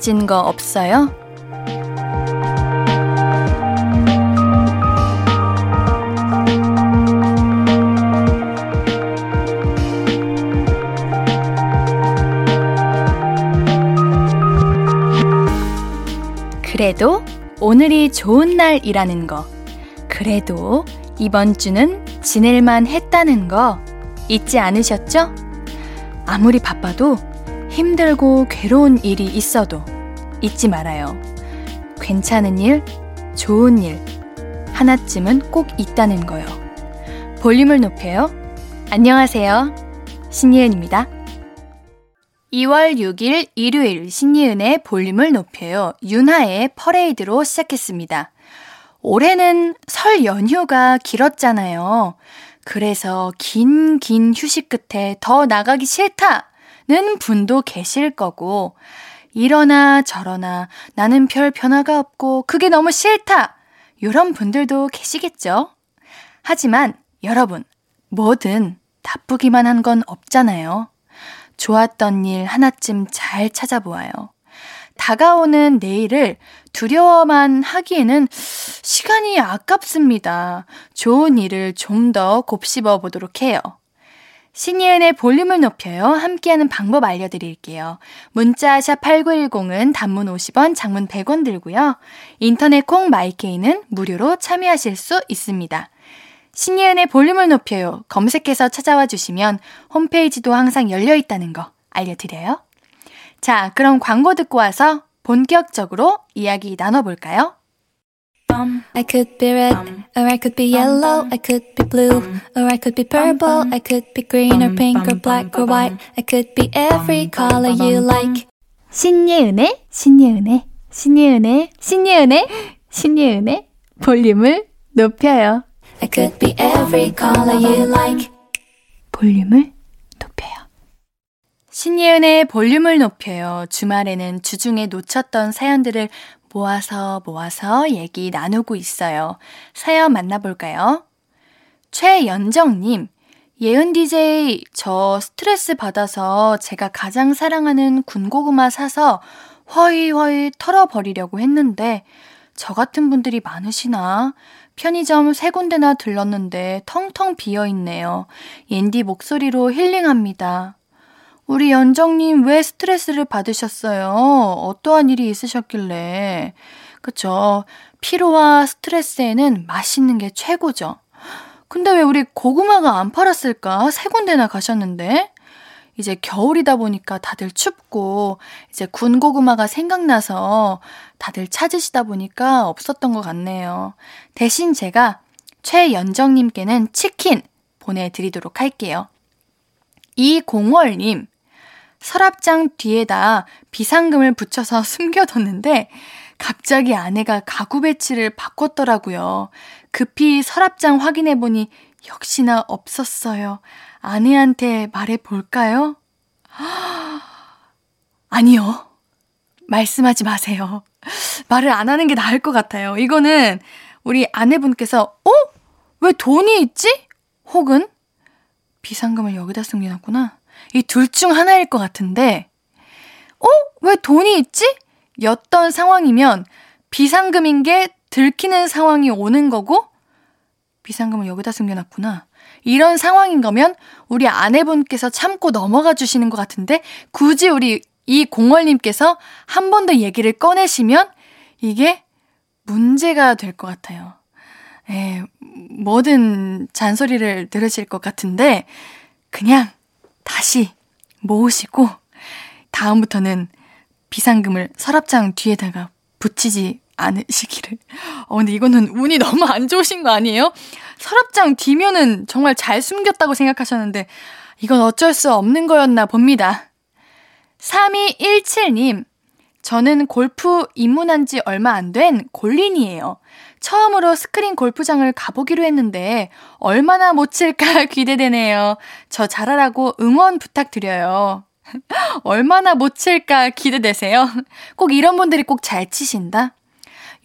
잊은 거 없어요? 그래도 오늘이 좋은 날이라는 거. 그래도 이번 주는 지낼만 했다는 거 잊지 않으셨죠? 아무리 바빠도 힘들고 괴로운 일이 있어도 잊지 말아요. 괜찮은 일, 좋은 일, 하나쯤은 꼭 있다는 거요. 볼륨을 높여요. 안녕하세요. 신예은입니다. 2월 6일 일요일 신예은의 볼륨을 높여요. 윤하의 퍼레이드로 시작했습니다. 올해는 설 연휴가 길었잖아요. 그래서 긴, 긴 휴식 끝에 더 나가기 싫다는 분도 계실 거고, 이러나 저러나 나는 별 변화가 없고 그게 너무 싫다! 이런 분들도 계시겠죠? 하지만 여러분, 뭐든 나쁘기만 한 건 없잖아요. 좋았던 일 하나쯤 잘 찾아보아요. 다가오는 내일을 두려워만 하기에는 시간이 아깝습니다. 좋은 일을 좀 더 곱씹어 보도록 해요. 신예은의 볼륨을 높여요. 함께하는 방법 알려드릴게요. 문자 샵 8910은 단문 50원, 장문 100원 들고요. 인터넷 콩 마이케이는 무료로 참여하실 수 있습니다. 신예은의 볼륨을 높여요. 검색해서 찾아와 주시면 홈페이지도 항상 열려 있다는 거 알려드려요. 자, 그럼 광고 듣고 와서 본격적으로 이야기 나눠볼까요? I could be red, or I could be yellow, I could be blue, or I could be purple, I could be green or pink or black or white, I could be every color you like. 신예은의, 신예은의, 신예은의, 신예은의, 신예은의 볼륨을 높여요. I could be every color you like. 볼륨을 높여요. 신예은의 볼륨을 높여요. 주말에는 주중에 놓쳤던 사연들을 모아서 모아서 얘기 나누고 있어요. 사연 만나볼까요? 최연정님, 예은 DJ, 저 스트레스 받아서 제가 가장 사랑하는 군고구마 사서 허위허위 털어버리려고 했는데, 저 같은 분들이 많으시나? 편의점 세 군데나 들렀는데 텅텅 비어 있네요. 옌디 목소리로 힐링합니다. 우리 연정님 왜 스트레스를 받으셨어요? 어떠한 일이 있으셨길래? 그쵸. 피로와 스트레스에는 맛있는 게 최고죠. 근데 왜 우리 고구마가 안 팔았을까? 세 군데나 가셨는데? 이제 겨울이다 보니까 다들 춥고, 이제 군고구마가 생각나서 다들 찾으시다 보니까 없었던 것 같네요. 대신 제가 최연정님께는 치킨 보내드리도록 할게요. 이공월님, 서랍장 뒤에다 비상금을 붙여서 숨겨뒀는데 갑자기 아내가 가구 배치를 바꿨더라고요. 급히 서랍장 확인해보니 역시나 없었어요. 아내한테 말해볼까요? 아니요. 말씀하지 마세요. 말을 안 하는 게 나을 것 같아요. 이거는 우리 아내분께서, 어? 왜 돈이 있지? 혹은 비상금을 여기다 숨겨놨구나. 이 둘 중 하나일 것 같은데, 어? 왜 돈이 있지? 였던 상황이면 비상금인 게 들키는 상황이 오는 거고, 비상금을 여기다 숨겨놨구나. 이런 상황인 거면 우리 아내분께서 참고 넘어가 주시는 것 같은데, 굳이 우리 이 공월님께서 한 번 더 얘기를 꺼내시면 이게 문제가 될 것 같아요. 예, 뭐든 잔소리를 들으실 것 같은데, 그냥 다시 모으시고, 다음부터는 비상금을 서랍장 뒤에다가 붙이지 않으시기를. 어, 근데 이거는 운이 너무 안 좋으신 거 아니에요? 서랍장 뒤면은 정말 잘 숨겼다고 생각하셨는데, 이건 어쩔 수 없는 거였나 봅니다. 3217님, 저는 골프 입문한 지 얼마 안 된 골린이에요. 처음으로 스크린 골프장을 가보기로 했는데 얼마나 못 칠까 기대되네요. 저 잘하라고 응원 부탁드려요. 얼마나 못 칠까 기대되세요? 꼭 이런 분들이 꼭 잘 치신다?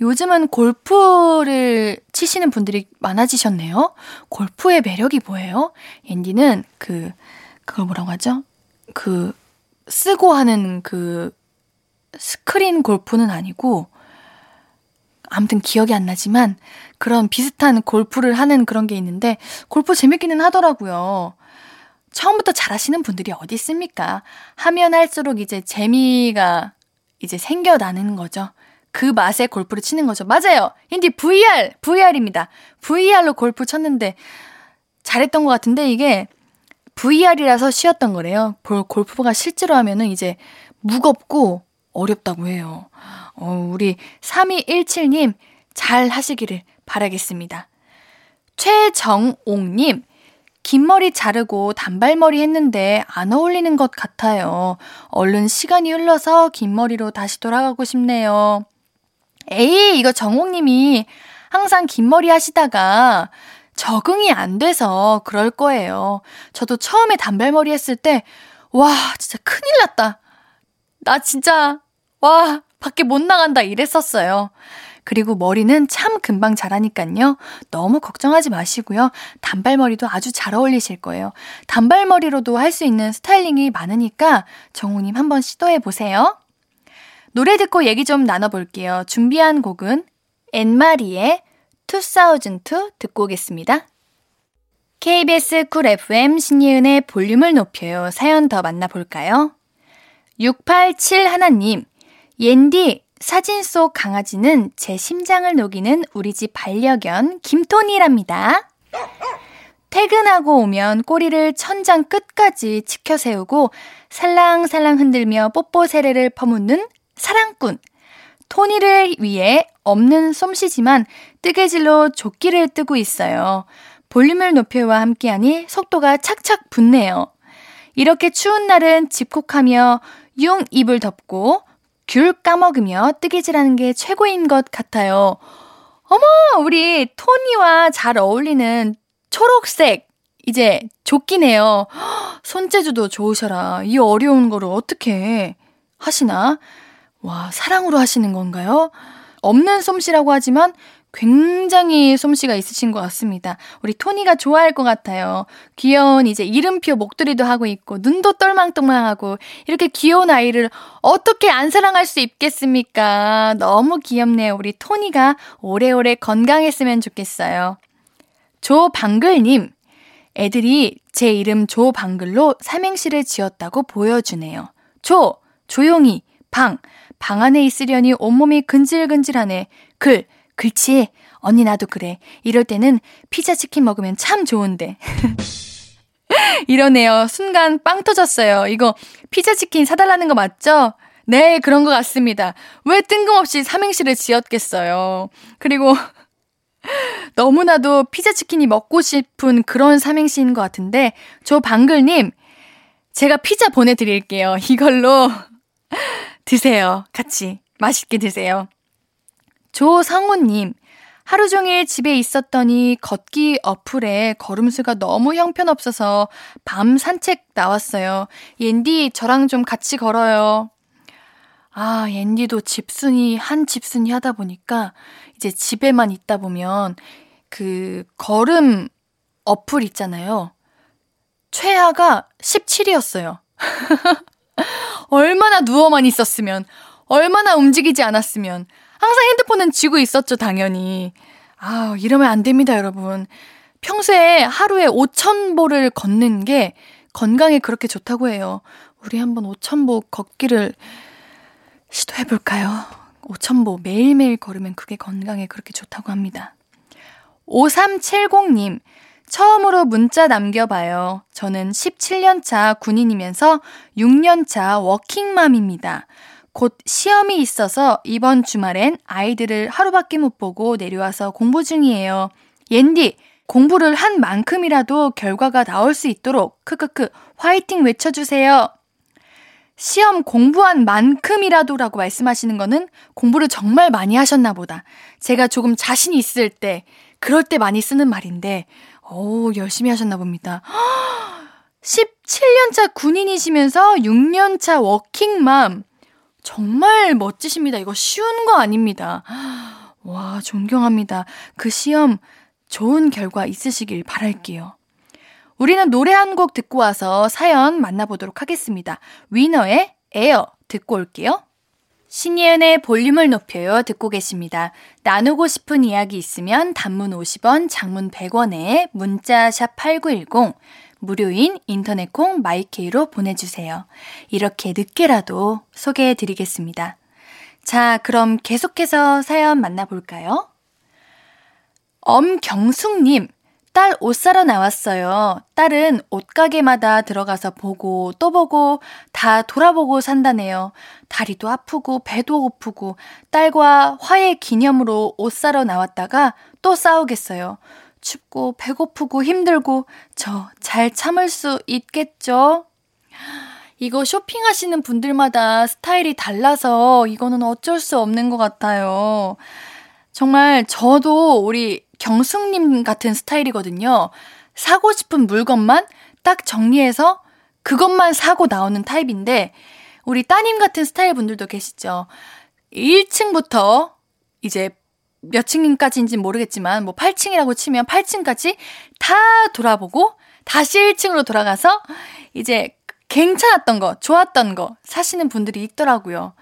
요즘은 골프를 치시는 분들이 많아지셨네요. 골프의 매력이 뭐예요? 앤디는 그, 그걸 뭐라고 하죠? 그, 쓰고 하는 그 스크린 골프는 아니고 아무튼 기억이 안 나지만 그런 비슷한 골프를 하는 그런 게 있는데 골프 재밌기는 하더라고요. 처음부터 잘하시는 분들이 어디 있습니까? 하면 할수록 이제 재미가 이제 생겨나는 거죠. 그 맛에 골프를 치는 거죠. 맞아요. 인디 VR, VR입니다. VR로 골프 쳤는데 잘했던 것 같은데 이게 VR이라서 쉬었던 거래요. 골프가 실제로 하면은 이제 무겁고 어렵다고 해요. 어, 우리 3217님 잘 하시기를 바라겠습니다. 최정옥님, 긴 머리 자르고 단발머리 했는데 안 어울리는 것 같아요. 얼른 시간이 흘러서 긴 머리로 다시 돌아가고 싶네요. 에이, 이거 정옥님이 항상 긴 머리 하시다가 적응이 안 돼서 그럴 거예요. 저도 처음에 단발머리 했을 때, 와, 진짜 큰일 났다. 나 진짜, 와, 밖에 못 나간다 이랬었어요. 그리고 머리는 참 금방 자라니깐요. 너무 걱정하지 마시고요. 단발머리도 아주 잘 어울리실 거예요. 단발머리로도 할 수 있는 스타일링이 많으니까 정우님 한번 시도해 보세요. 노래 듣고 얘기 좀 나눠볼게요. 준비한 곡은 엔마리의 2002 듣고 오겠습니다. KBS Cool FM 신예은의 볼륨을 높여요. 사연 더 만나볼까요? 687 하나님, 옌디, 사진 속 강아지는 제 심장을 녹이는 우리 집 반려견 김토니랍니다. 퇴근하고 오면 꼬리를 천장 끝까지 치켜 세우고 살랑살랑 흔들며 뽀뽀 세례를 퍼붓는 사랑꾼. 토니를 위해 없는 솜씨지만 뜨개질로 조끼를 뜨고 있어요. 볼륨을 높여와 함께하니 속도가 착착 붙네요. 이렇게 추운 날은 집콕하며 융 입을 덮고 귤 까먹으며 뜨개질하는 게 최고인 것 같아요. 어머, 우리 토니와 잘 어울리는 초록색 이제 조끼네요. 손재주도 좋으셔라. 이 어려운 거를 어떻게 하시나? 와, 사랑으로 하시는 건가요? 없는 솜씨라고 하지만 굉장히 솜씨가 있으신 것 같습니다. 우리 토니가 좋아할 것 같아요. 귀여운 이제 이름표 목도리도 하고 있고 눈도 똘망똘망하고 이렇게 귀여운 아이를 어떻게 안 사랑할 수 있겠습니까? 너무 귀엽네요. 우리 토니가 오래오래 건강했으면 좋겠어요. 조방글님, 애들이 제 이름 조방글로 삼행시를 지었다고 보여주네요. 조, 조용히, 방, 방 안에 있으려니 온몸이 근질근질하네. 글, 그렇지. 언니 나도 그래. 이럴 때는 피자 치킨 먹으면 참 좋은데. 이러네요. 순간 빵 터졌어요. 이거 피자 치킨 사달라는 거 맞죠? 네, 그런 것 같습니다. 왜 뜬금없이 삼행시를 지었겠어요. 그리고 너무나도 피자 치킨이 먹고 싶은 그런 삼행시인 것 같은데, 저 방글님, 제가 피자 보내드릴게요. 이걸로 드세요. 같이. 맛있게 드세요. 조성우님, 하루 종일 집에 있었더니 걷기 어플에 걸음수가 너무 형편없어서 밤 산책 나왔어요. 옌디, 저랑 좀 같이 걸어요. 아, 옌디도 집순이, 한 집순이 하다 보니까 이제 집에만 있다 보면 그 걸음 어플 있잖아요. 최하가 17이었어요. 얼마나 누워만 있었으면, 얼마나 움직이지 않았으면, 항상 핸드폰은 쥐고 있었죠, 당연히. 아, 이러면 안 됩니다, 여러분. 평소에 하루에 5,000보를 걷는 게 건강에 그렇게 좋다고 해요. 우리 한번 5,000보 걷기를 시도해볼까요? 5,000보 매일매일 걸으면 그게 건강에 그렇게 좋다고 합니다. 5370님, 처음으로 문자 남겨봐요. 저는 17년차 군인이면서 6년차 워킹맘입니다. 곧 시험이 있어서 이번 주말엔 아이들을 하루밖에 못 보고 내려와서 공부 중이에요. 옌디, 공부를 한 만큼이라도 결과가 나올 수 있도록 크크크 화이팅 외쳐주세요. 시험 공부한 만큼이라도라고 말씀하시는 거는 공부를 정말 많이 하셨나 보다. 제가 조금 자신 있을 때, 그럴 때 많이 쓰는 말인데, 오, 열심히 하셨나 봅니다. 17년차 군인이시면서 6년차 워킹맘. 정말 멋지십니다. 이거 쉬운 거 아닙니다. 와, 존경합니다. 그 시험 좋은 결과 있으시길 바랄게요. 우리는 노래 한 곡 듣고 와서 사연 만나보도록 하겠습니다. 위너의 에어 듣고 올게요. 신예은의 볼륨을 높여요 듣고 계십니다. 나누고 싶은 이야기 있으면 단문 50원, 장문 100원에 문자 샵 8910 무료인 인터넷 콩 마이케이로 보내주세요. 이렇게 늦게라도 소개해 드리겠습니다. 자, 그럼 계속해서 사연 만나볼까요? 엄경숙님, 딸 옷 사러 나왔어요. 딸은 옷가게마다 들어가서 보고 또 보고 다 돌아보고 산다네요. 다리도 아프고 배도 고프고 딸과 화해 기념으로 옷 사러 나왔다가 또 싸우겠어요. 춥고 배고프고 힘들고 저 잘 참을 수 있겠죠? 이거 쇼핑하시는 분들마다 스타일이 달라서 이거는 어쩔 수 없는 것 같아요. 정말 저도 우리 경숙님 같은 스타일이거든요. 사고 싶은 물건만 딱 정리해서 그것만 사고 나오는 타입인데, 우리 따님 같은 스타일 분들도 계시죠. 1층부터 이제 몇 층까지인지 모르겠지만, 뭐 8층이라고 치면 8층까지 다 돌아보고, 다시 1층으로 돌아가서 이제 괜찮았던 거, 좋았던 거 사시는 분들이 있더라고요.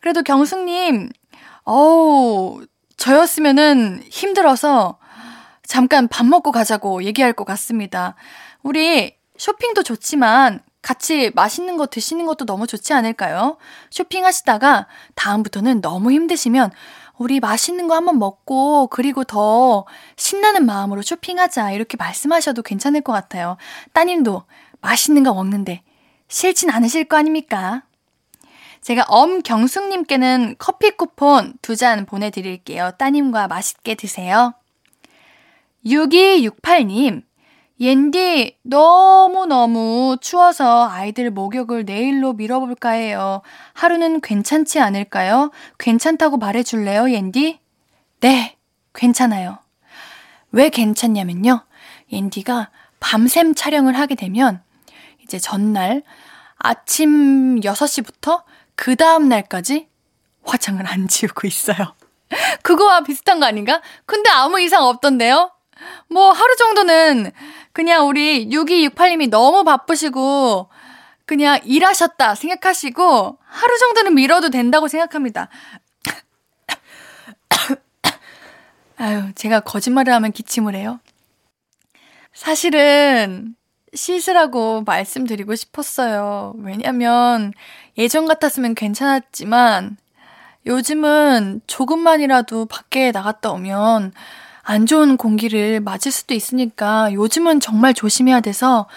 그래도 경숙님, 어우, 저였으면은 힘들어서 잠깐 밥 먹고 가자고 얘기할 것 같습니다. 우리 쇼핑도 좋지만 같이 맛있는 거 드시는 것도 너무 좋지 않을까요? 쇼핑하시다가 다음부터는 너무 힘드시면 우리 맛있는 거 한번 먹고 그리고 더 신나는 마음으로 쇼핑하자 이렇게 말씀하셔도 괜찮을 것 같아요. 따님도 맛있는 거 먹는데 싫진 않으실 거 아닙니까? 제가 엄경숙님께는 커피 쿠폰 두 잔 보내드릴게요. 따님과 맛있게 드세요. 6268님, 옌디, 너무너무 추워서 아이들 목욕을 내일로 미뤄볼까 해요. 하루는 괜찮지 않을까요? 괜찮다고 말해줄래요, 옌디? 네, 괜찮아요. 왜 괜찮냐면요. 옌디가 밤샘 촬영을 하게 되면 이제 전날 아침 6시부터 그 다음날까지 화장을 안 지우고 있어요. 그거와 비슷한 거 아닌가? 근데 아무 이상 없던데요? 뭐 하루 정도는 그냥 우리 6268님이 너무 바쁘시고 그냥 일하셨다 생각하시고 하루 정도는 미뤄도 된다고 생각합니다. 아유, 제가 거짓말을 하면 기침을 해요. 사실은 씻으라고 말씀드리고 싶었어요. 왜냐면 예전 같았으면 괜찮았지만 요즘은 조금만이라도 밖에 나갔다 오면 안 좋은 공기를 맞을 수도 있으니까 요즘은 정말 조심해야 돼서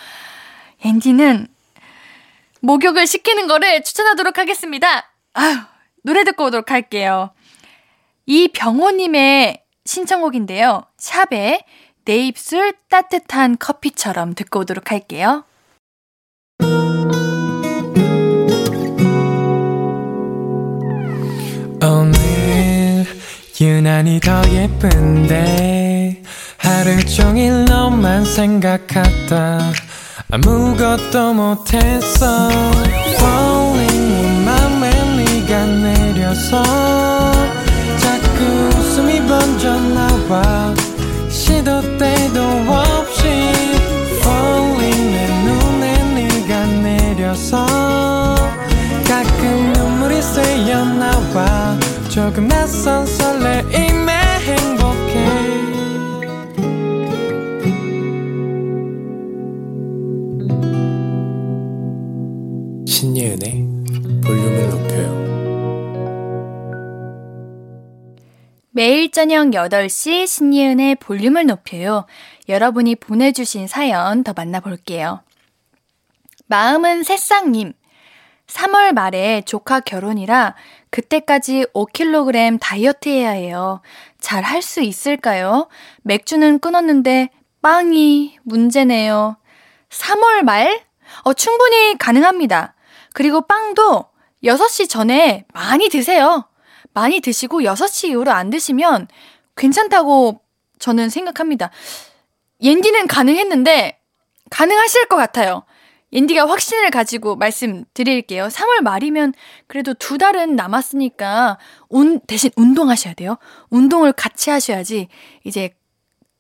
앤디는 목욕을 시키는 거를 추천하도록 하겠습니다. 아유, 노래 듣고 오도록 할게요. 이 병호님의 신청곡인데요. 샵에 내 입술 따뜻한 커피처럼 듣고 오도록 할게요. 유난히 더 예쁜데 하루 종일 너만 생각하다. 아무것도 못했어 Falling 맘에 네가 내려서 자꾸 웃음이 번져 나와. 시도 때도 없이 Falling 내 눈에 네가 내려서 가끔 눈물이 새어 나와 조금 낯선 설레임에 행복해 신예은의 볼륨을 높여요 매일 저녁 8시 신예은의 볼륨을 높여요. 여러분이 보내주신 사연 더 만나볼게요. 마음은 새싹님. 3월 말에 조카 결혼이라 그때까지 5kg 다이어트 해야 해요. 잘 할 수 있을까요? 맥주는 끊었는데 빵이 문제네요. 3월 말? 어, 충분히 가능합니다. 그리고 빵도 6시 전에 많이 드세요. 많이 드시고 6시 이후로 안 드시면 괜찮다고 저는 생각합니다. 옌디는 가능했는데 가능하실 것 같아요. 옌디가 확신을 가지고 말씀드릴게요. 3월 말이면 그래도 두 달은 남았으니까 운, 대신 운동하셔야 돼요. 운동을 같이 하셔야지 이제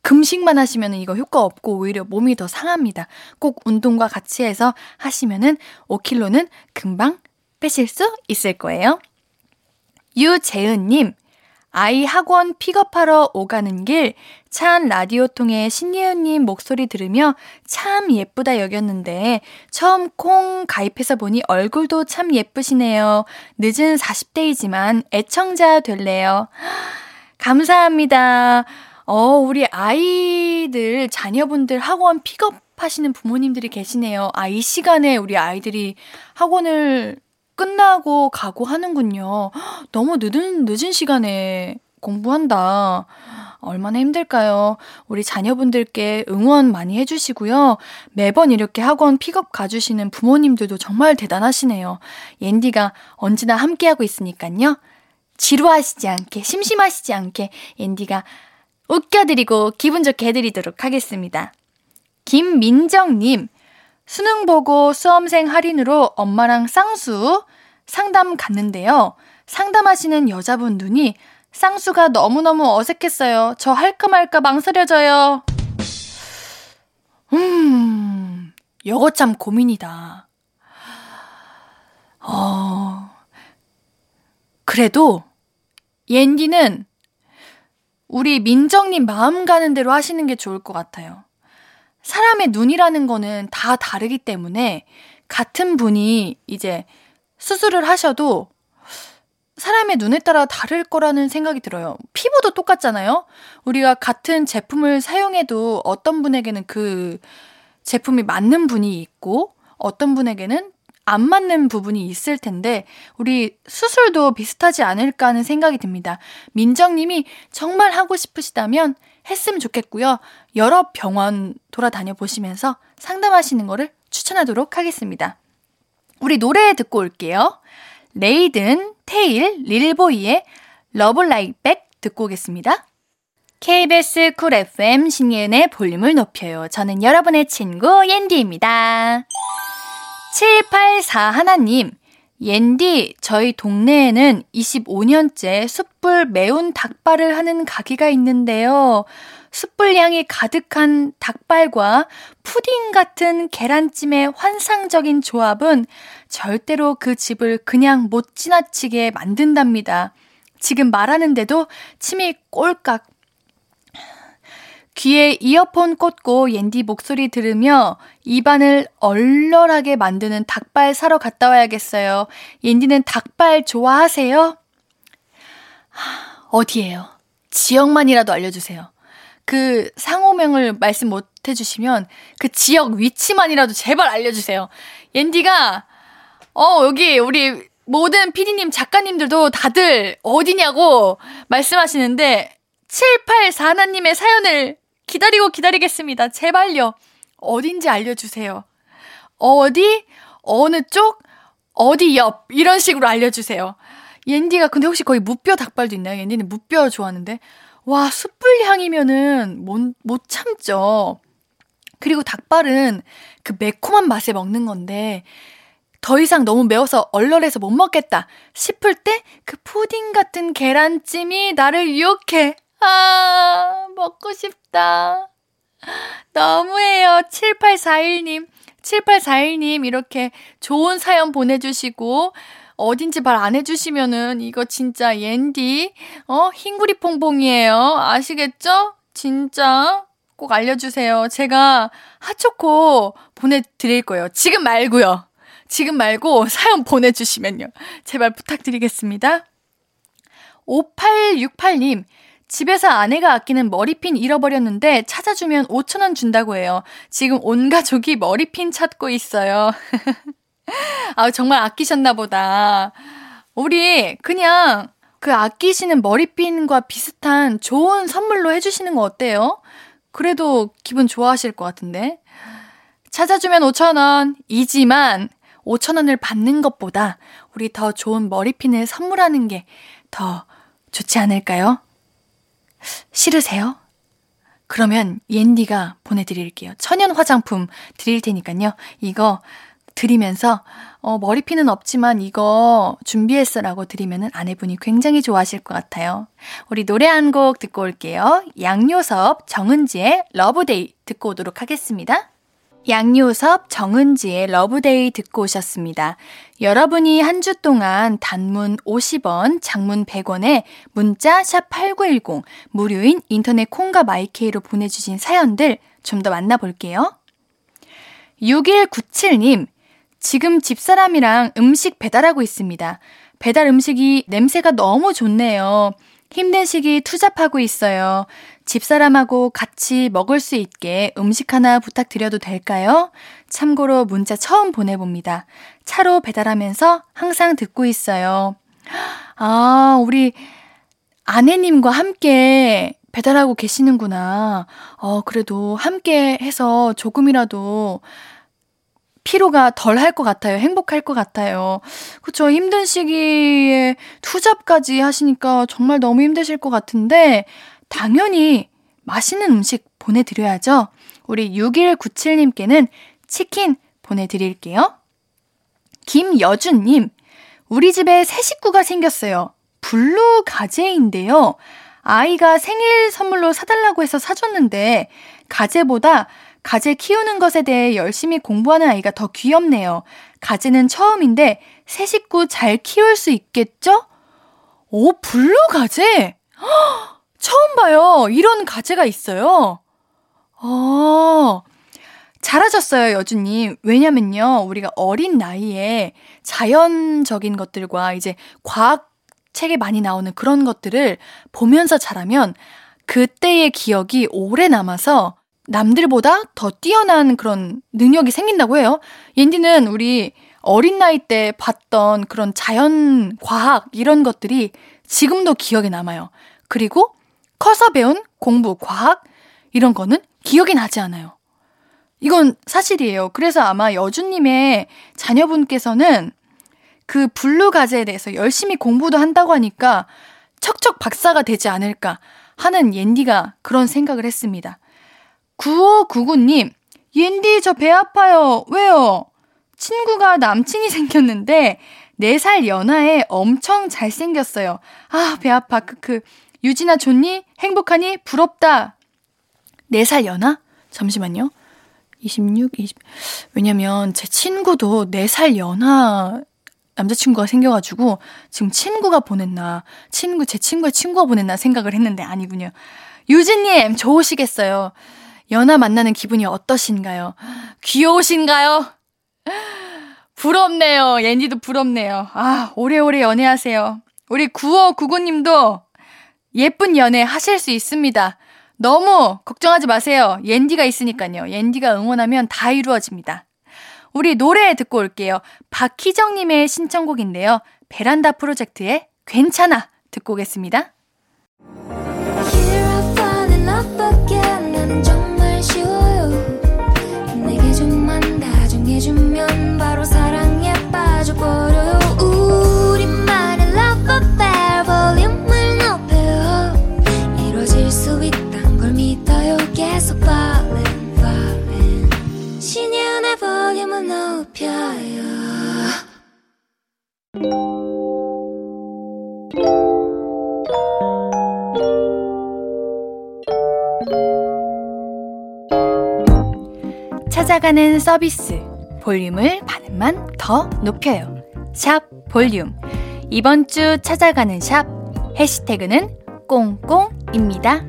금식만 하시면 이거 효과 없고 오히려 몸이 더 상합니다. 꼭 운동과 같이 해서 하시면은 5kg는 금방 빼실 수 있을 거예요. 유재은님, 아이 학원 픽업하러 오가는 길, 찬 라디오 통해 신예은님 목소리 들으며 참 예쁘다 여겼는데, 처음 콩 가입해서 보니 얼굴도 참 예쁘시네요. 늦은 40대이지만 애청자 될래요. 감사합니다. 어, 우리 아이들, 자녀분들 학원 픽업 하시는 부모님들이 계시네요. 아, 이 시간에 우리 아이들이 학원을 끝나고 가고 하는군요. 너무 늦은, 늦은 시간에 공부한다. 얼마나 힘들까요? 우리 자녀분들께 응원 많이 해주시고요. 매번 이렇게 학원 픽업 가주시는 부모님들도 정말 대단하시네요. 옌디가 언제나 함께하고 있으니까요. 지루하시지 않게, 심심하시지 않게 옌디가 웃겨드리고 기분 좋게 해드리도록 하겠습니다. 김민정님, 수능 보고 수험생 할인으로 엄마랑 쌍수 상담 갔는데요. 상담하시는 여자분 눈이 쌍수가 너무너무 어색했어요. 저 할까 말까 망설여져요. 음, 여거 참 고민이다. 어, 그래도 옌디는 우리 민정님 마음 가는 대로 하시는 게 좋을 것 같아요. 사람의 눈이라는 거는 다 다르기 때문에 같은 분이 이제 수술을 하셔도 사람의 눈에 따라 다를 거라는 생각이 들어요. 피부도 똑같잖아요? 우리가 같은 제품을 사용해도 어떤 분에게는 그 제품이 맞는 분이 있고 어떤 분에게는 안 맞는 부분이 있을 텐데 우리 수술도 비슷하지 않을까 하는 생각이 듭니다. 민정님이 정말 하고 싶으시다면 했으면 좋겠고요. 여러 병원 돌아다녀 보시면서 상담하시는 거를 추천하도록 하겠습니다. 우리 노래 듣고 올게요. 레이든, 태일, 릴보이의 Love Right Back 듣고 오겠습니다. KBS Cool FM 신예은의 볼륨을 높여요. 저는 여러분의 친구 옌디입니다. 784 하나님, 옌디, 저희 동네에는 25년째 숯불 매운 닭발을 하는 가게가 있는데요. 숯불 향이 가득한 닭발과 푸딩 같은 계란찜의 환상적인 조합은 절대로 그 집을 그냥 못 지나치게 만든답니다. 지금 말하는데도 침이 꼴깍 귀에 이어폰 꽂고 옌디 목소리 들으며 입안을 얼얼하게 만드는 닭발 사러 갔다 와야겠어요. 옌디는 닭발 좋아하세요? 어디에요? 지역만이라도 알려주세요. 그 상호명을 말씀 못 해주시면 그 지역 위치만이라도 제발 알려주세요. 옌디가 어 여기 우리 모든 피디님 작가님들도 다들 어디냐고 말씀하시는데 784나님의 사연을 기다리고 기다리겠습니다. 제발요. 어딘지 알려주세요. 어디? 어느 쪽? 어디 옆? 이런 식으로 알려주세요. 옌디가 근데 혹시 거기 무뼈 닭발도 있나요? 옌디는 무뼈 좋아하는데. 와, 숯불 향이면은 못, 못 참죠. 그리고 닭발은 그 매콤한 맛에 먹는 건데, 더 이상 너무 매워서 얼얼해서 못 먹겠다 싶을 때 그 푸딩 같은 계란찜이 나를 유혹해. 아, 먹고 싶다. 너무해요. 7841님. 7841님, 이렇게 좋은 사연 보내주시고, 어딘지 말 안 해주시면은, 이거 진짜 옌디, 어, 흰구리 퐁퐁이에요. 아시겠죠? 진짜 꼭 알려주세요. 제가 핫초코 보내드릴 거예요. 지금 말고요. 지금 말고 사연 보내주시면요. 제발 부탁드리겠습니다. 5868님, 집에서 아내가 아끼는 머리핀 잃어버렸는데 찾아주면 5천원 준다고 해요. 지금 온 가족이 머리핀 찾고 있어요. 아, 정말 아끼셨나 보다. 우리 그냥 그 아끼시는 머리핀과 비슷한 좋은 선물로 해주시는 거 어때요? 그래도 기분 좋아하실 것 같은데. 찾아주면 5천원 이지만 5천원을 받는 것보다 우리 더 좋은 머리핀을 선물하는 게 더 좋지 않을까요? 싫으세요? 그러면 옌디가 보내드릴게요. 천연 화장품 드릴 테니까요. 이거 드리면서 어, 머리핀은 없지만 이거 준비했어라고 드리면은 아내분이 굉장히 좋아하실 것 같아요. 우리 노래 한 곡 듣고 올게요. 양요섭, 정은지의 LOVE DAY 듣고 오도록 하겠습니다. 양요섭, 정은지의 LOVE DAY 듣고 오셨습니다. 여러분이 한 주 동안 단문 50원, 장문 100원에 문자 샵8910 무료인 인터넷 콩과 마이케이로 보내주신 사연들 좀 더 만나볼게요. 6197님, 지금 집사람이랑 음식 배달하고 있습니다. 배달 음식이 냄새가 너무 좋네요. 힘든 시기 투잡하고 있어요. 집사람하고 같이 먹을 수 있게 음식 하나 부탁드려도 될까요? 참고로 문자 처음 보내봅니다. 차로 배달하면서 항상 듣고 있어요. 아, 우리 아내님과 함께 배달하고 계시는구나. 어, 그래도 함께 해서 조금이라도 피로가 덜 할 것 같아요. 행복할 것 같아요. 그쵸. 힘든 시기에 투잡까지 하시니까 정말 너무 힘드실 것 같은데, 당연히 맛있는 음식 보내드려야죠. 우리 6197님께는 치킨 보내드릴게요. 김여준님, 우리 집에 새 식구가 생겼어요. 블루 가재인데요. 아이가 생일 선물로 사달라고 해서 사줬는데, 가재보다 가재 키우는 것에 대해 열심히 공부하는 아이가 더 귀엽네요. 가재는 처음인데 새 식구 잘 키울 수 있겠죠? 오, 블루 가재? 처음 봐요. 이런 가재가 있어요. 어, 잘하셨어요, 여주님. 왜냐면요, 우리가 어린 나이에 자연적인 것들과 이제 과학 책에 많이 나오는 그런 것들을 보면서 자라면 그때의 기억이 오래 남아서 남들보다 더 뛰어난 그런 능력이 생긴다고 해요. 옌디는 우리 어린 나이 때 봤던 그런 자연 과학 이런 것들이 지금도 기억에 남아요. 그리고 커서 배운 공부, 과학 이런 거는 기억이 나지 않아요. 이건 사실이에요. 그래서 아마 여주님의 자녀분께서는 그 블루 가재에 대해서 열심히 공부도 한다고 하니까 척척 박사가 되지 않을까 하는 옌디가 그런 생각을 했습니다. 9599님, 옌디 저 배 아파요. 왜요? 친구가 남친이 생겼는데 4살 연하에 엄청 잘생겼어요. 아, 배 아파. 크크. 유진아 좋니? 행복하니? 부럽다. 4살 연하? 잠시만요. 26, 20. 왜냐면 제 친구도 4살 연하 남자친구가 생겨가지고 지금 친구가 보냈나, 친구, 제 친구의 친구가 보냈나 생각을 했는데 아니군요. 유진님, 좋으시겠어요. 연하 만나는 기분이 어떠신가요? 귀여우신가요? 부럽네요. 옌디도 부럽네요. 아, 오래오래 연애하세요. 우리 9599님도 예쁜 연애 하실 수 있습니다. 너무 걱정하지 마세요. 옌디가 있으니까요. 옌디가 응원하면 다 이루어집니다. 우리 노래 듣고 올게요. 박희정님의 신청곡인데요. 베란다 프로젝트의 괜찮아 듣고 오겠습니다. 해주면 바로 사랑에 빠져버려요 우리만의 love affair 볼륨을 높여요 이루어질 수 있단 걸 믿어요. 계속 falling falling. 신예은의 볼륨을 높여요. 찾아가는 서비스 볼륨을 반음만 더 높여요. 샵 볼륨. 이번 주 찾아가는 샵 해시태그는 꽁꽁입니다.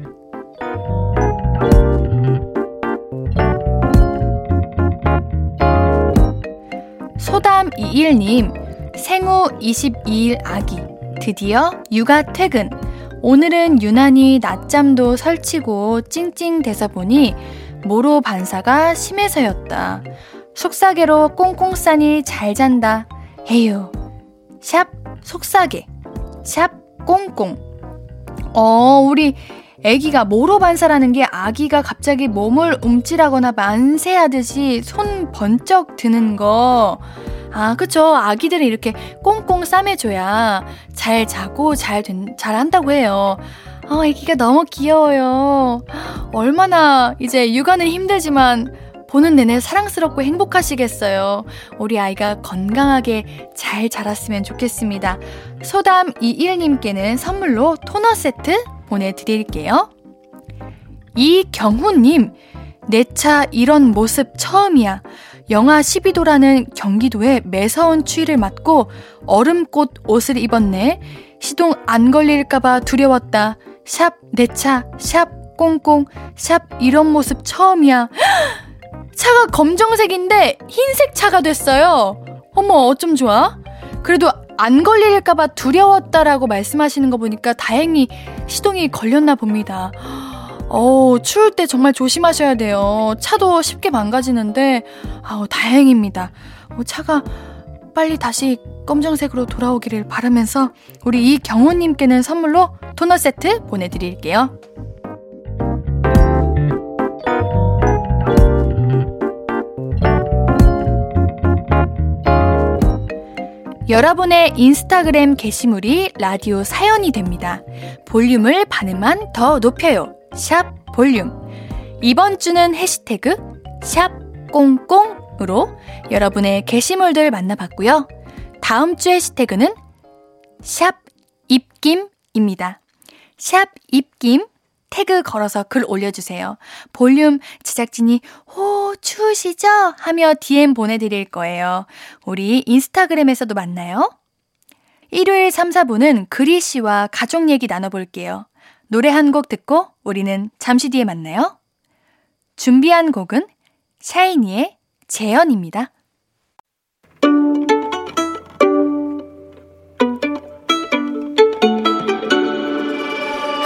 소담21님, 생후 22일 아기, 드디어 육아 퇴근. 오늘은 유난히 낮잠도 설치고 찡찡대서 보니 모로 반사가 심해서였다. 속삭이로 꽁꽁 싸니 잘 잔다. 에휴. 샵 속삭이. 샵 꽁꽁. 어, 우리 애기가 모로 반사라는 게 아기가 갑자기 몸을 움찔하거나 만세하듯이 손 번쩍 드는 거. 아, 그쵸. 아기들은 이렇게 꽁꽁 싸매줘야 잘 자고 잘, 된, 잘 한다고 해요. 어, 애기가 너무 귀여워요. 얼마나 이제 육아는 힘들지만 보는 내내 사랑스럽고 행복하시겠어요. 우리 아이가 건강하게 잘 자랐으면 좋겠습니다. 소담21님께는 선물로 토너 세트 보내드릴게요. 이경훈님, 내 차 이런 모습 처음이야. 영하 12도라는 경기도의 매서운 추위를 맞고 얼음꽃 옷을 입었네. 시동 안 걸릴까봐 두려웠다. 샵 내 차, 샵 꽁꽁, 샵 이런 모습 처음이야. 차가 검정색인데 흰색 차가 됐어요. 어머, 어쩜 좋아? 그래도 안 걸릴까봐 두려웠다라고 말씀하시는 거 보니까 다행히 시동이 걸렸나 봅니다. 어우, 추울 때 정말 조심하셔야 돼요. 차도 쉽게 망가지는데, 아우, 다행입니다. 어, 차가 빨리 다시 검정색으로 돌아오기를 바라면서 우리 이경호님께는 선물로 토너 세트 보내드릴게요. 여러분의 인스타그램 게시물이 라디오 사연이 됩니다. 볼륨을 반음만 더 높여요. 샵 볼륨. 이번 주는 해시태그 샵 꽁꽁으로 여러분의 게시물들 만나봤고요. 다음 주 해시태그는 샵 입김입니다. 샵 입김 태그 걸어서 글 올려주세요. 볼륨 제작진이 호 추우시죠? 하며 DM 보내드릴 거예요. 우리 인스타그램에서도 만나요. 일요일 3, 4분은 그리 씨와 가족 얘기 나눠볼게요. 노래 한 곡 듣고 우리는 잠시 뒤에 만나요. 준비한 곡은 샤이니의 재현입니다.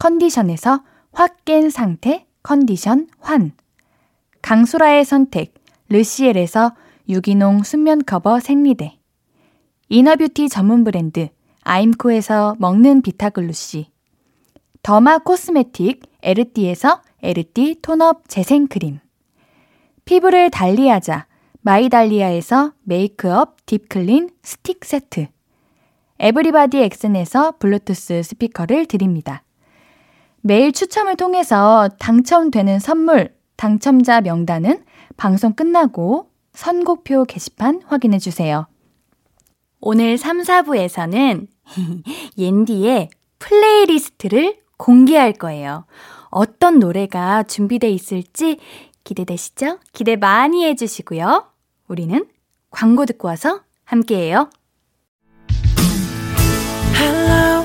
컨디션에서 확 깬 상태 컨디션 환. 강소라의 선택 르시엘에서 유기농 순면 커버 생리대. 이너뷰티 전문 브랜드 아임코에서 먹는 비타글루시. 더마 코스메틱 에르띠에서 에르띠 톤업 재생크림. 피부를 달리하자 마이달리아에서 메이크업 딥클린 스틱 세트. 에브리바디 엑슨에서 블루투스 스피커를 드립니다. 매일 추첨을 통해서 당첨되는 선물, 당첨자 명단은 방송 끝나고 선곡표 게시판 확인해 주세요. 오늘 3, 4부에서는 옌디의 플레이리스트를 공개할 거예요. 어떤 노래가 준비돼 있을지 기대되시죠? 기대 많이 해주시고요. 우리는 광고 듣고 와서 함께해요. Hello,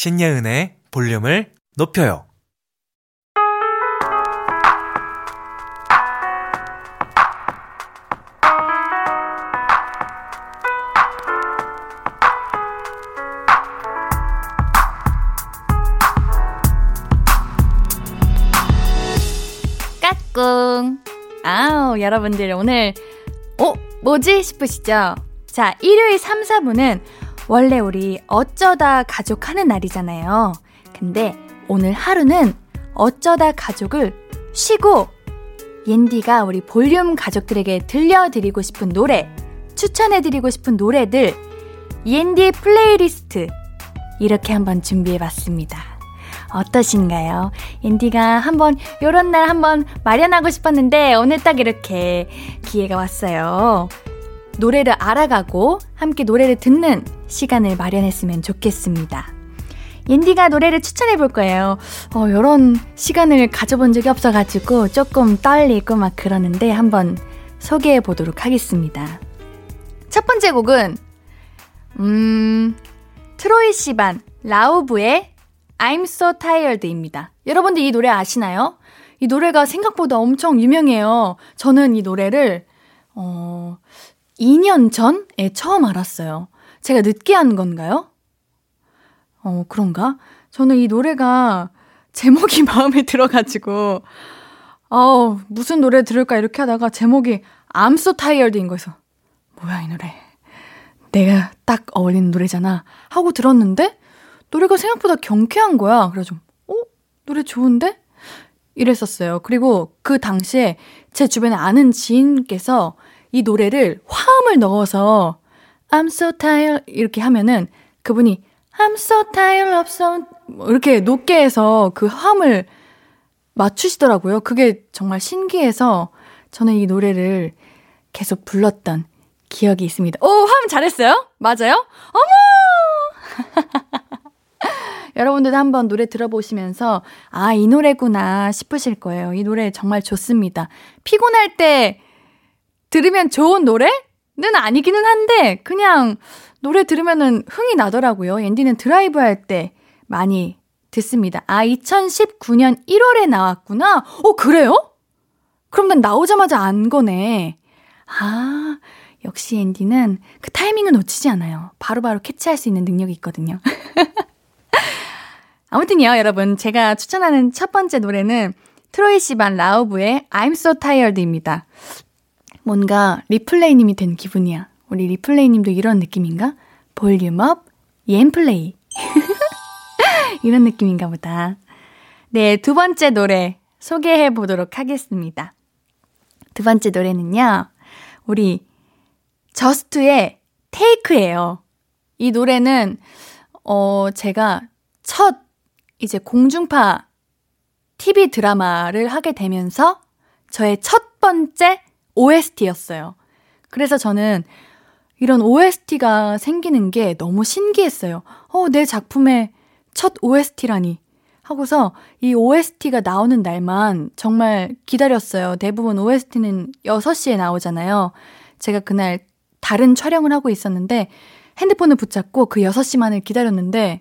신예은의 볼륨을 높여요 까꿍 아우 여러분들 오늘 어? 뭐지 싶으시죠? 자, 일요일 3, 4부는 원래 우리 어쩌다 가족 하는 날이잖아요. 근데 오늘 하루는 어쩌다 가족을 쉬고 옌디가 우리 볼륨 가족들에게 들려드리고 싶은 노래, 추천해드리고 싶은 노래들, 옌디 플레이리스트 이렇게 한번 준비해봤습니다. 어떠신가요? 옌디가 한번 요런 날 한번 마련하고 싶었는데 오늘 딱 이렇게 기회가 왔어요. 노래를 알아가고 함께 노래를 듣는 시간을 마련했으면 좋겠습니다. 옌디가 노래를 추천해 볼 거예요. 어, 요런 시간을 가져본 적이 없어가지고 조금 떨리고 막 그러는데 한번 소개해 보도록 하겠습니다. 첫 번째 곡은, 음, 트로이 시반, 라우브의 I'm so tired입니다. 여러분들 이 노래 아시나요? 이 노래가 생각보다 엄청 유명해요. 저는 이 노래를, 어, 2년 전에 처음 알았어요. 제가 늦게 한 건가요? 어, 그런가? 저는 이 노래가 제목이 마음에 들어가지고, 어 무슨 노래 들을까 이렇게 하다가 제목이 I'm so tired인 거에서, 뭐야, 이 노래. 내가 딱 어울리는 노래잖아. 하고 들었는데, 노래가 생각보다 경쾌한 거야. 그래서 좀, 어? 노래 좋은데? 이랬었어요. 그리고 그 당시에 제 주변에 아는 지인께서 이 노래를 화음을 넣어서 I'm so tired 이렇게 하면은 그분이 I'm so tired of so 이렇게 높게 해서 그 화음을 맞추시더라고요. 그게 정말 신기해서 저는 이 노래를 계속 불렀던 기억이 있습니다. 오, 화음 잘했어요? 맞아요? 어머! 여러분들도 한번 노래 들어보시면서, 아, 이 노래구나 싶으실 거예요. 이 노래 정말 좋습니다. 피곤할 때 들으면 좋은 노래는 아니기는 한데, 그냥 노래 들으면은 흥이 나더라고요. 앤디는 드라이브 할 때 많이 듣습니다. 아, 2019년 1월에 나왔구나? 어, 그래요? 그럼 난 나오자마자 안 거네. 아, 역시 앤디는 그 타이밍을 놓치지 않아요. 바로바로 바로 캐치할 수 있는 능력이 있거든요. 아무튼요, 여러분. 제가 추천하는 첫 번째 노래는 트로이 시반 라우브의 I'm so tired입니다. 뭔가 리플레이님이 된 기분이야. 우리 리플레이님도 이런 느낌인가? 볼륨업, 옌플레이. 이런 느낌인가 보다. 네, 두 번째 노래 소개해 보도록 하겠습니다. 두 번째 노래는요, 우리 저스트의 테이크예요. 이 노래는, 어, 제가 첫 이제 공중파 TV 드라마를 하게 되면서 저의 첫 번째 OST였어요. 그래서 저는 이런 OST가 생기는 게 너무 신기했어요. 어, 내 작품의 첫 OST라니. 하고서 이 OST가 나오는 날만 정말 기다렸어요. 대부분 OST는 6시에 나오잖아요. 제가 그날 다른 촬영을 하고 있었는데 핸드폰을 붙잡고 그 6시만을 기다렸는데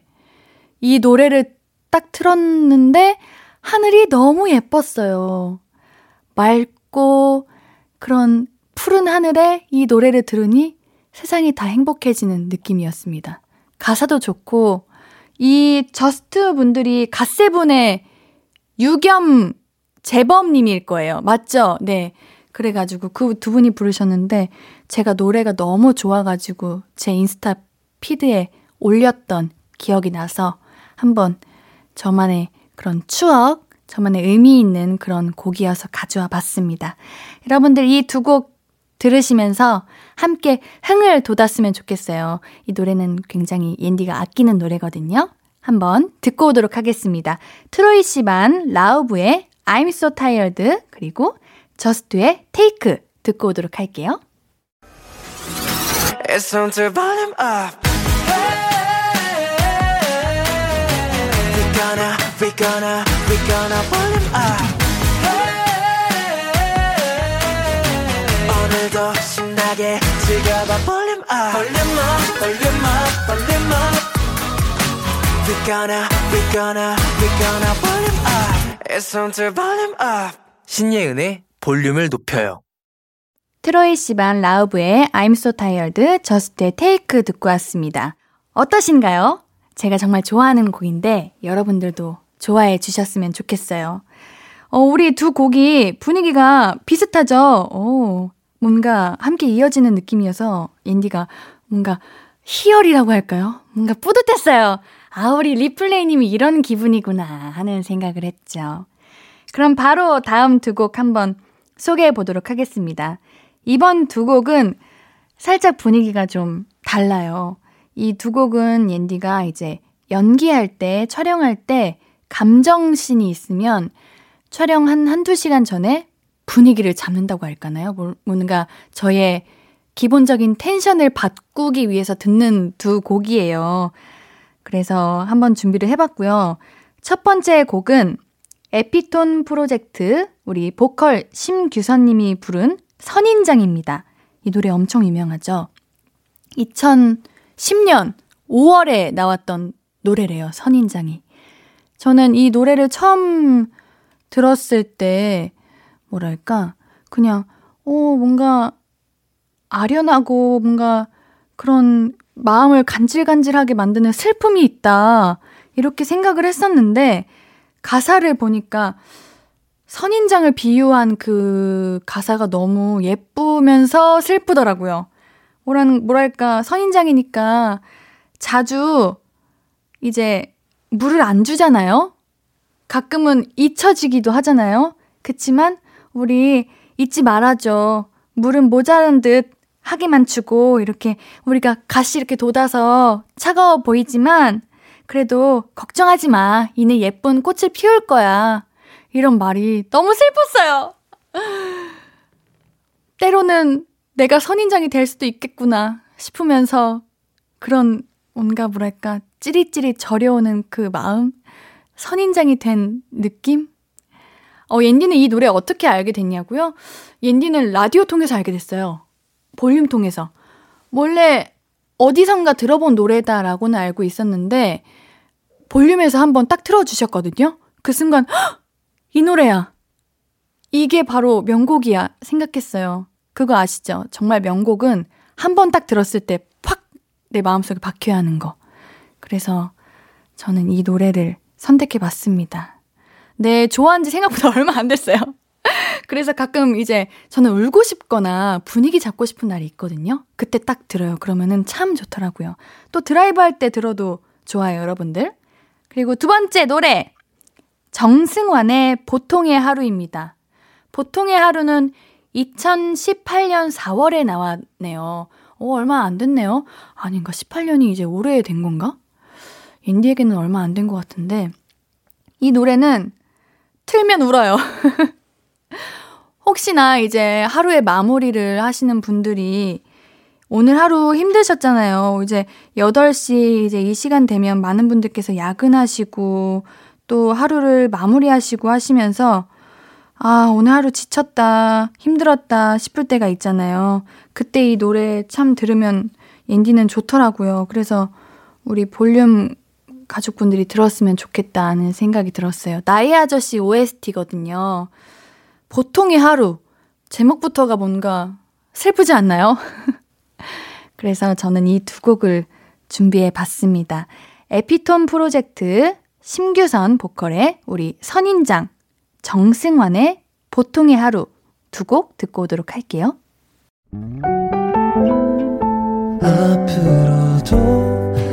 이 노래를 딱 틀었는데 하늘이 너무 예뻤어요. 맑고 그런 푸른 하늘에 이 노래를 들으니 세상이 다 행복해지는 느낌이었습니다. 가사도 좋고 이 Jus2 분들이 갓세븐의 유겸 재범님일 거예요. 맞죠? 네. 그래가지고 그 두 분이 부르셨는데 제가 노래가 너무 좋아가지고 제 인스타 피드에 올렸던 기억이 나서 한번 저만의 그런 추억, 저만의 의미 있는 그런 곡이어서 가져와 봤습니다. 여러분들 이 두 곡 들으시면서 함께 흥을 돋았으면 좋겠어요. 이 노래는 굉장히 옌디가 아끼는 노래거든요. 한번 듣고 오도록 하겠습니다. 트로이 시반 라우브의 I'm so tired 그리고 저스트의 Take 듣고 오도록 할게요. It's time to volume up. gonna, we gonna, we gonna volume up. 오늘도 신나게 즐겨봐 volume up, volume up, volume up, volume up. We gonna, we gonna, we gonna volume up. It's time to volume up. 신예은의 볼륨을 높여요. 트로이 시반 라우브의 I'm so tired, 저스트의 테이크 듣고 왔습니다. 어떠신가요? 제가 정말 좋아하는 곡인데 여러분들도 좋아해 주셨으면 좋겠어요. 어, 우리 두 곡이 분위기가 비슷하죠? 오, 뭔가 함께 이어지는 느낌이어서 인디가 뭔가 희열이라고 할까요? 뭔가 뿌듯했어요. 아, 우리 리플레이님이 이런 기분이구나 하는 생각을 했죠. 그럼 바로 다음 두 곡 한번 소개해 보도록 하겠습니다. 이번 두 곡은 살짝 분위기가 좀 달라요. 이 두 곡은 옌디가 이제 연기할 때, 촬영할 때 감정신이 있으면 촬영 한 한두 시간 전에 분위기를 잡는다고 할까나요? 뭔가 저의 기본적인 텐션을 바꾸기 위해서 듣는 두 곡이에요. 그래서 한번 준비를 해봤고요. 첫 번째 곡은 에피톤 프로젝트 우리 보컬 심규선님이 부른 선인장입니다. 이 노래 엄청 유명하죠. 2010년 5월에 나왔던 노래래요. 선인장이. 저는 이 노래를 처음 들었을 때 뭐랄까 그냥 어 뭔가 아련하고 뭔가 그런 마음을 간질간질하게 만드는 슬픔이 있다. 이렇게 생각을 했었는데 가사를 보니까 선인장을 비유한 그 가사가 너무 예쁘면서 슬프더라고요. 뭐랄까, 선인장이니까 자주 이제 물을 안 주잖아요? 가끔은 잊혀지기도 하잖아요? 그치만 우리 잊지 말아줘. 물은 모자란 듯 하기만 주고 이렇게 우리가 가시 이렇게 돋아서 차가워 보이지만 그래도 걱정하지 마. 이내 예쁜 꽃을 피울 거야. 이런 말이 너무 슬펐어요. 때로는 내가 선인장이 될 수도 있겠구나 싶으면서 그런 뭔가 뭐랄까 찌릿찌릿 저려오는 그 마음 선인장이 된 느낌? 어, 옌디는 이 노래 어떻게 알게 됐냐고요? 옌디는 라디오 통해서 알게 됐어요. 볼륨 통해서. 원래 어디선가 들어본 노래다라고는 알고 있었는데 볼륨에서 한번 딱 틀어주셨거든요. 그 순간 헉! 이 노래야. 이게 바로 명곡이야 생각했어요. 그거 아시죠? 정말 명곡은 한 번 딱 들었을 때 팍 내 마음속에 박혀야 하는 거. 그래서 저는 이 노래를 선택해 봤습니다. 네, 좋아한 지 생각보다 얼마 안 됐어요. 그래서 가끔 이제 저는 울고 싶거나 분위기 잡고 싶은 날이 있거든요. 그때 딱 들어요. 그러면은 참 좋더라고요. 또 드라이브 할 때 들어도 좋아요, 여러분들. 그리고 두 번째 노래. 정승환의 보통의 하루입니다. 보통의 하루는 2018년 4월에 나왔네요. 어, 얼마 안 됐네요. 아닌가? 18년이 이제 올해 된 건가? 인디에게는 얼마 안 된 것 같은데. 이 노래는 틀면 울어요. 혹시나 이제 하루의 마무리를 하시는 분들이 오늘 하루 힘드셨잖아요. 이제 8시 이제 이 시간 되면 많은 분들께서 야근하시고 또 하루를 마무리하시고 하시면서 아, 오늘 하루 지쳤다, 힘들었다 싶을 때가 있잖아요. 그때 이 노래 참 들으면 인디는 좋더라고요. 그래서 우리 볼륨 가족분들이 들었으면 좋겠다는 생각이 들었어요. 나의 아저씨 OST거든요. 보통의 하루. 제목부터가 뭔가 슬프지 않나요? 그래서 저는 이 두 곡을 준비해 봤습니다. 에피톤 프로젝트 심규선 보컬의 우리 선인장, 정승환의 보통의 하루 두 곡 듣고 오도록 할게요. 앞으로도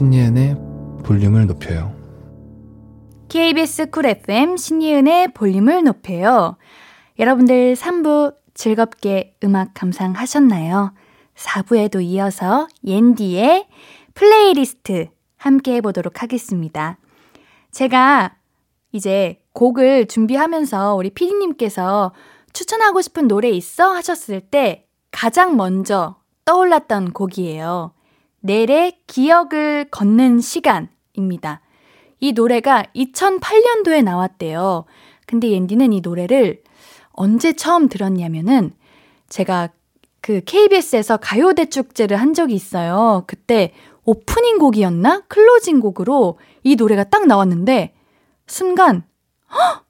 신예은의 볼륨을 높여요 KBS 쿨 FM 신예은의 볼륨을 높여요 여러분들 3부 즐겁게 음악 감상하셨나요? 4부에도 이어서 옌디의 플레이리스트 함께 해보도록 하겠습니다. 제가 이제 곡을 준비하면서 우리 피디님께서 추천하고 싶은 노래 있어? 하셨을 때 가장 먼저 떠올랐던 곡이에요. 넬의 기억을 걷는 시간입니다. 이 노래가 2008년도에 나왔대요. 근데 옌디는 이 노래를 언제 처음 들었냐면은 제가 그 KBS에서 가요대 축제를 한 적이 있어요. 그때 오프닝 곡이었나? 클로징 곡으로 이 노래가 딱 나왔는데, 순간, 헉!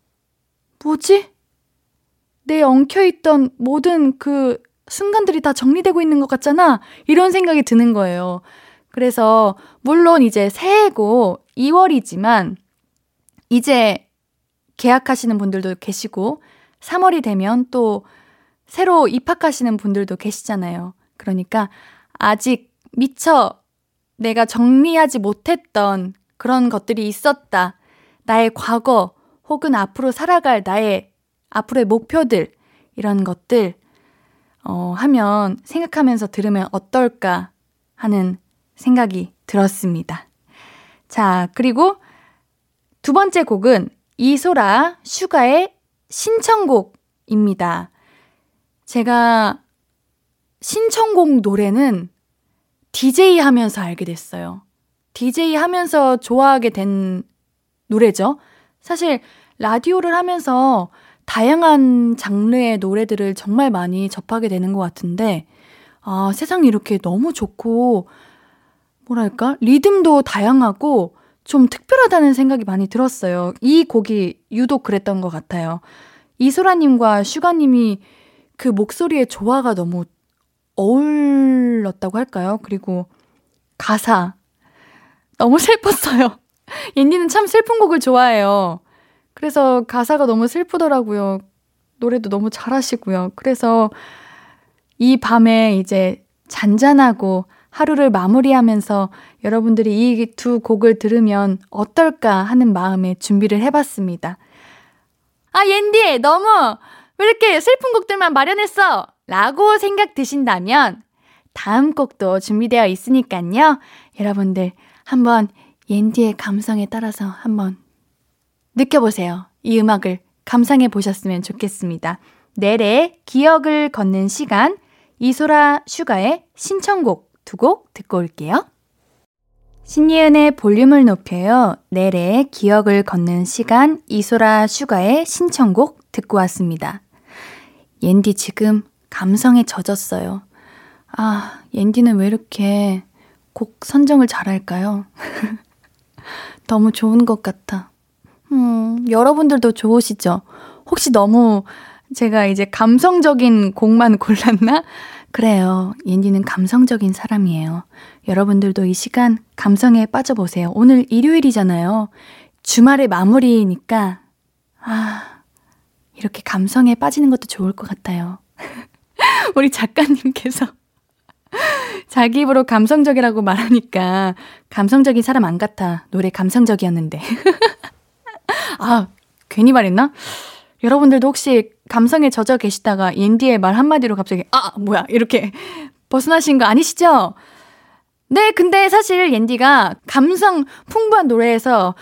뭐지? 내 엉켜있던 모든 그 순간들이 다 정리되고 있는 것 같잖아? 이런 생각이 드는 거예요. 그래서, 물론 이제 새해고 2월이지만, 이제 계약하시는 분들도 계시고, 3월이 되면 또 새로 입학하시는 분들도 계시잖아요. 그러니까 아직 미처 내가 정리하지 못했던 그런 것들이 있었다. 나의 과거 혹은 앞으로 살아갈 나의 앞으로의 목표들 이런 것들 어, 하면 생각하면서 들으면 어떨까 하는 생각이 들었습니다. 자, 그리고 두 번째 곡은 이소라 슈가의 신청곡입니다. 제가 신청곡 노래는 DJ 하면서 알게 됐어요. DJ 하면서 좋아하게 된 노래죠. 사실 라디오를 하면서 다양한 장르의 노래들을 정말 많이 접하게 되는 것 같은데, 아, 세상이 이렇게 너무 좋고, 뭐랄까, 리듬도 다양하고 좀 특별하다는 생각이 많이 들었어요. 이 곡이 유독 그랬던 것 같아요. 이소라님과 슈가님이 그 목소리의 조화가 너무 어울렀다고 할까요? 그리고 가사. 너무 슬펐어요. 옌디는 참 슬픈 곡을 좋아해요. 그래서 가사가 너무 슬프더라고요. 노래도 너무 잘하시고요. 그래서 이 밤에 이제 잔잔하고 하루를 마무리하면서 여러분들이 이 두 곡을 들으면 어떨까 하는 마음에 준비를 해봤습니다. 아, 옌디, 너무 왜 이렇게 슬픈 곡들만 마련했어? 라고 생각 드신다면 다음 곡도 준비되어 있으니까요. 여러분들 한번 옌디의 감성에 따라서 한번 느껴보세요. 이 음악을 감상해 보셨으면 좋겠습니다. 내래 기억을 걷는 시간 이소라 슈가의 신청곡 두 곡 듣고 올게요. 신예은의 볼륨을 높여요. 내래 기억을 걷는 시간 이소라 슈가의 신청곡 듣고 왔습니다. 옌디 지금 감성에 젖었어요. 아, 옌디는 왜 이렇게 곡 선정을 잘할까요? 너무 좋은 것 같아. 음, 여러분들도 좋으시죠? 혹시 너무 제가 이제 감성적인 곡만 골랐나? 그래요. 옌디는 감성적인 사람이에요. 여러분들도 이 시간 감성에 빠져보세요. 오늘 일요일이잖아요. 주말의 마무리니까, 아, 이렇게 감성에 빠지는 것도 좋을 것 같아요. 우리 작가님께서 자기 입으로 감성적이라고 말하니까 감성적인 사람 안 같아. 노래 감성적이었는데. 아, 괜히 말했나? 여러분들도 혹시 감성에 젖어 계시다가 인디의 말 한마디로 갑자기, 아, 뭐야, 이렇게 벗어나신 거 아니시죠? 네, 근데 사실 옌디가 감성 풍부한 노래에서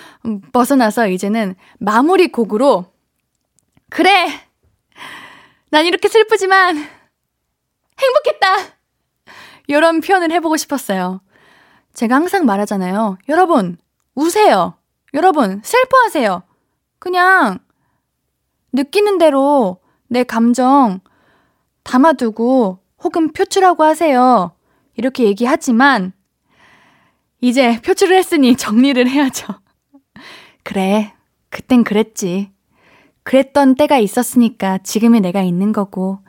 벗어나서 이제는 마무리 곡으로, 그래! 난 이렇게 슬프지만 행복했다! 이런 표현을 해보고 싶었어요. 제가 항상 말하잖아요. 여러분, 우세요. 여러분, 슬퍼하세요. 그냥 느끼는 대로 내 감정 담아두고 혹은 표출하고 하세요. 이렇게 얘기하지만 이제 표출을 했으니 정리를 해야죠. 그래, 그땐 그랬지. 그랬던 때가 있었으니까 지금의 내가 있는 거고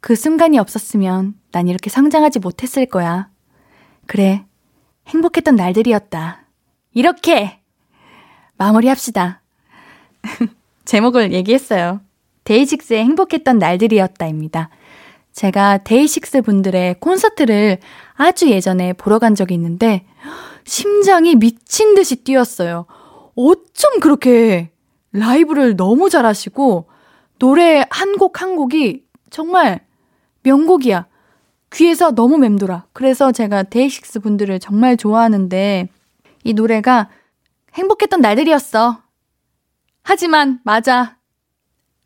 그 순간이 없었으면 난 이렇게 성장하지 못했을 거야. 그래, 행복했던 날들이었다. 이렇게 마무리합시다. 제목을 얘기했어요. 데이식스의 행복했던 날들이었다입니다. 제가 데이식스 분들의 콘서트를 아주 예전에 보러 간 적이 있는데, 심장이 미친 듯이 뛰었어요. 어쩜 그렇게 라이브를 너무 잘하시고, 노래 한 곡 한 곡이 정말 명곡이야. 귀에서 너무 맴돌아. 그래서 제가 데이식스 분들을 정말 좋아하는데, 이 노래가 행복했던 날들이었어. 하지만, 맞아.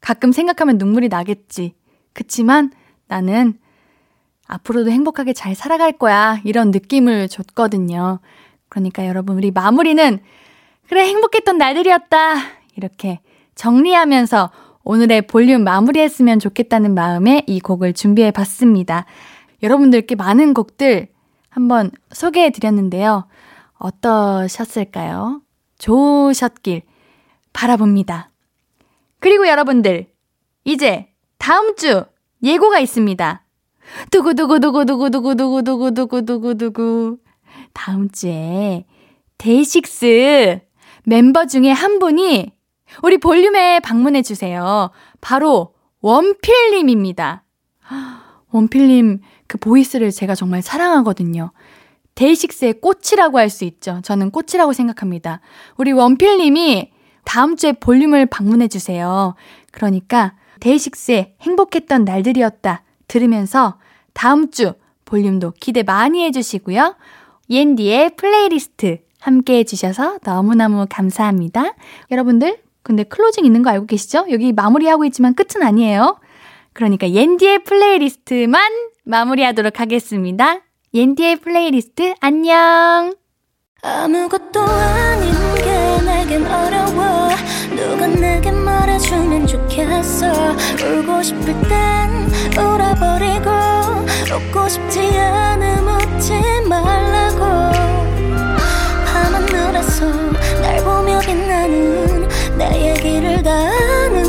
가끔 생각하면 눈물이 나겠지. 그치만 나는 앞으로도 행복하게 잘 살아갈 거야. 이런 느낌을 줬거든요. 그러니까 여러분, 우리 마무리는, 그래, 행복했던 날들이었다. 이렇게 정리하면서 오늘의 볼륨 마무리했으면 좋겠다는 마음에 이 곡을 준비해 봤습니다. 여러분들께 많은 곡들 한번 소개해 드렸는데요. 어떠셨을까요? 좋으셨길 바라봅니다. 그리고 여러분들, 이제 다음 주 예고가 있습니다. 두구두구두구두구두구두구두구두구두구. 다음 주에 데이식스 멤버 중에 한 분이 우리 볼륨에 방문해 주세요. 바로 원필님입니다. 원필님 그 보이스를 제가 정말 사랑하거든요. 데이식스의 꽃이라고 할 수 있죠. 저는 꽃이라고 생각합니다. 우리 원필님이 다음 주에 볼륨을 방문해 주세요. 그러니까 데이식스의 행복했던 날들이었다 들으면서 다음 주 볼륨도 기대 많이 해주시고요. 옌디의 플레이리스트 함께 해주셔서 너무너무 감사합니다. 여러분들, 근데 클로징 있는 거 알고 계시죠? 여기 마무리하고 있지만 끝은 아니에요. 그러니까 옌디의 플레이리스트만 마무리하도록 하겠습니다. 옌디의 플레이리스트 안녕! 아무것도 아닌 게 내겐 어려워. 누가 내게 말해주면 좋겠어. 울고 싶을 땐 울어버리고 웃고 싶지 않음 웃지 말라고. 밤하늘에서 날 보며 빛나는 내 얘기를 다 아는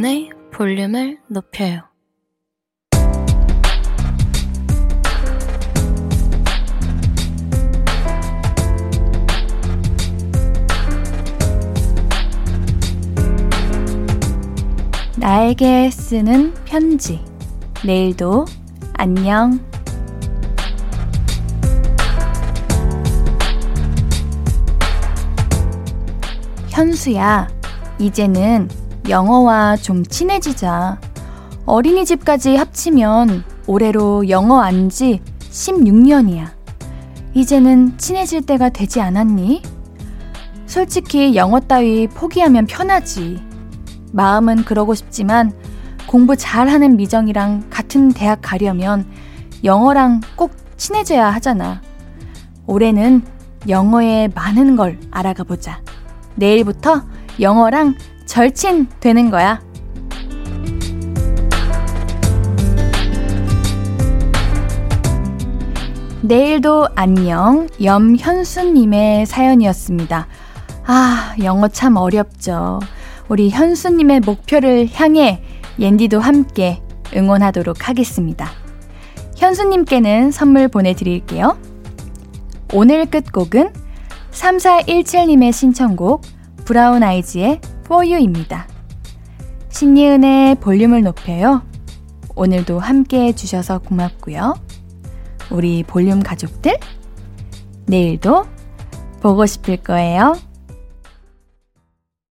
신예은의 볼륨을 높여요 나에게 쓰는 편지. 내일도 안녕. 현수야, 이제는 영어와 좀 친해지자. 어린이집까지 합치면 올해로 영어 안 지 16년이야. 이제는 친해질 때가 되지 않았니? 솔직히 영어 따위 포기하면 편하지. 마음은 그러고 싶지만 공부 잘하는 미정이랑 같은 대학 가려면 영어랑 꼭 친해져야 하잖아. 올해는 영어에 많은 걸 알아가 보자. 내일부터 영어랑 절친 되는 거야. 내일도 안녕 염현수님의 사연이었습니다. 아, 영어 참 어렵죠. 우리 현수님의 목표를 향해 옌디도 함께 응원하도록 하겠습니다. 현수님께는 선물 보내드릴게요. 오늘 끝곡은 3417님의 신청곡 브라운 아이즈의 For You입니다. 신예은의 볼륨을 높여요. 오늘도 함께 해주셔서 고맙고요. 우리 볼륨 가족들, 내일도 보고 싶을 거예요.